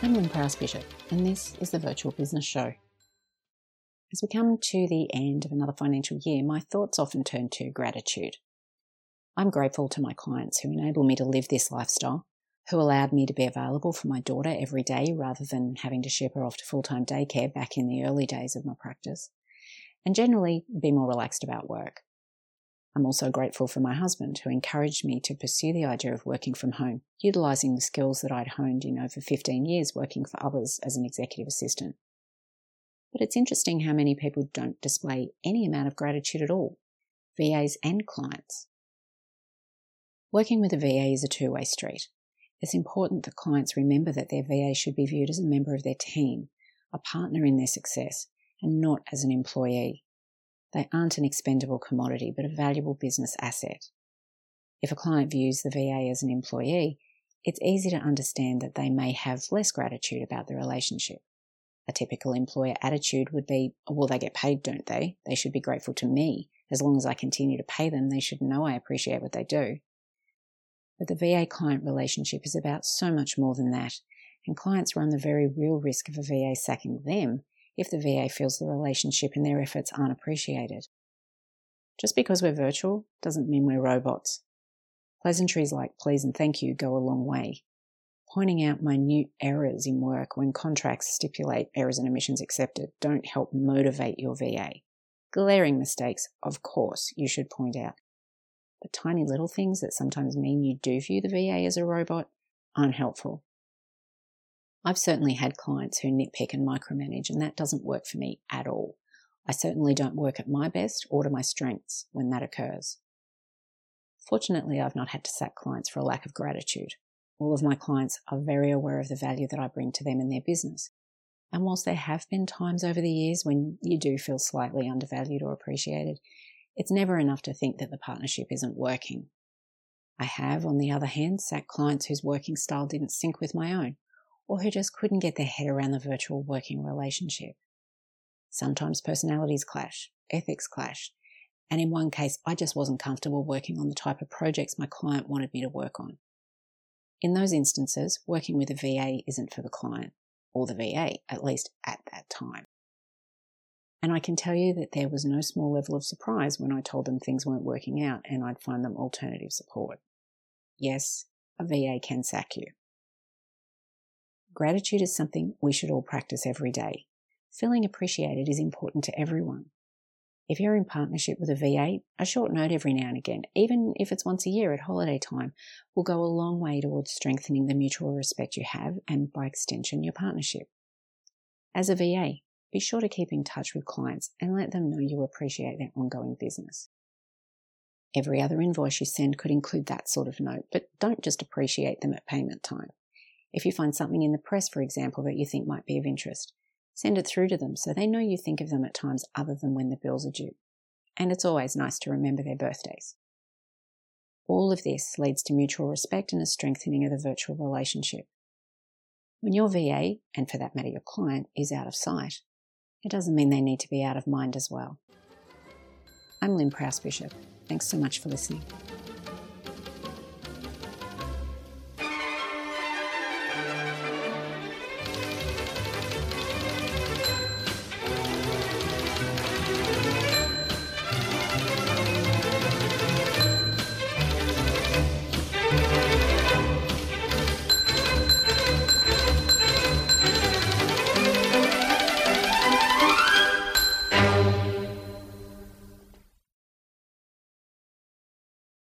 I'm Lyn Prowse Bishop, and this is the Virtual Business Show. As we come to the end of another financial year, my thoughts often turn to gratitude. I'm grateful to my clients who enable me to live this lifestyle, who allowed me to be available for my daughter every day rather than having to ship her off to full time daycare back in the early days of my practice, and generally be more relaxed about work. I'm also grateful for my husband, who encouraged me to pursue the idea of working from home, utilising the skills that I'd honed in over 15 years working for others as an executive assistant. But it's interesting how many people don't display any amount of gratitude at all, VAs and clients. Working with a VA is a two way street. It's important that clients remember that their VA should be viewed as a member of their team, a partner in their success, and not as an employee. They aren't an expendable commodity, but a valuable business asset. If a client views the VA as an employee, it's easy to understand that they may have less gratitude about the relationship. A typical employer attitude would be, well, they get paid, don't they? They should be grateful to me. As long as I continue to pay them, they should know I appreciate what they do. But the VA client relationship is about so much more than that, and clients run the very real risk of a VA sacking them if the VA feels the relationship and their efforts aren't appreciated. Just because we're virtual doesn't mean we're robots. Pleasantries like please and thank you go a long way. Pointing out minute errors in work when contracts stipulate errors and omissions accepted don't help motivate your VA. Glaring mistakes, of course, you should point out. But tiny little things that sometimes mean you do view the VA as a robot aren't helpful. I've certainly had clients who nitpick and micromanage, and that doesn't work for me at all. I certainly don't work at my best or to my strengths when that occurs. Fortunately, I've not had to sack clients for a lack of gratitude. All of my clients are very aware of the value that I bring to them and their business. And whilst there have been times over the years when you do feel slightly undervalued or appreciated, it's never enough to think that the partnership isn't working. I have, on the other hand, sacked clients whose working style didn't sync with my own, or who just couldn't get their head around the virtual working relationship. Sometimes personalities clash, ethics clash, and in one case, I just wasn't comfortable working on the type of projects my client wanted me to work on. In those instances, working with a VA isn't for the client, or the VA, at least at that time. And I can tell you that there was no small level of surprise when I told them things weren't working out and I'd find them alternative support. Yes, a VA can sack you. Gratitude is something we should all practice every day. Feeling appreciated is important to everyone. If you're in partnership with a VA, a short note every now and again, even if it's once a year at holiday time, will go a long way towards strengthening the mutual respect you have and, by extension, your partnership. As a VA, be sure to keep in touch with clients and let them know you appreciate their ongoing business. Every other invoice you send could include that sort of note, but don't just appreciate them at payment time. If you find something in the press, for example, that you think might be of interest, send it through to them so they know you think of them at times other than when the bills are due. And it's always nice to remember their birthdays. All of this leads to mutual respect and a strengthening of the virtual relationship. When your VA, and for that matter your client, is out of sight, it doesn't mean they need to be out of mind as well. I'm Lyn Prowse Bishop. Thanks so much for listening.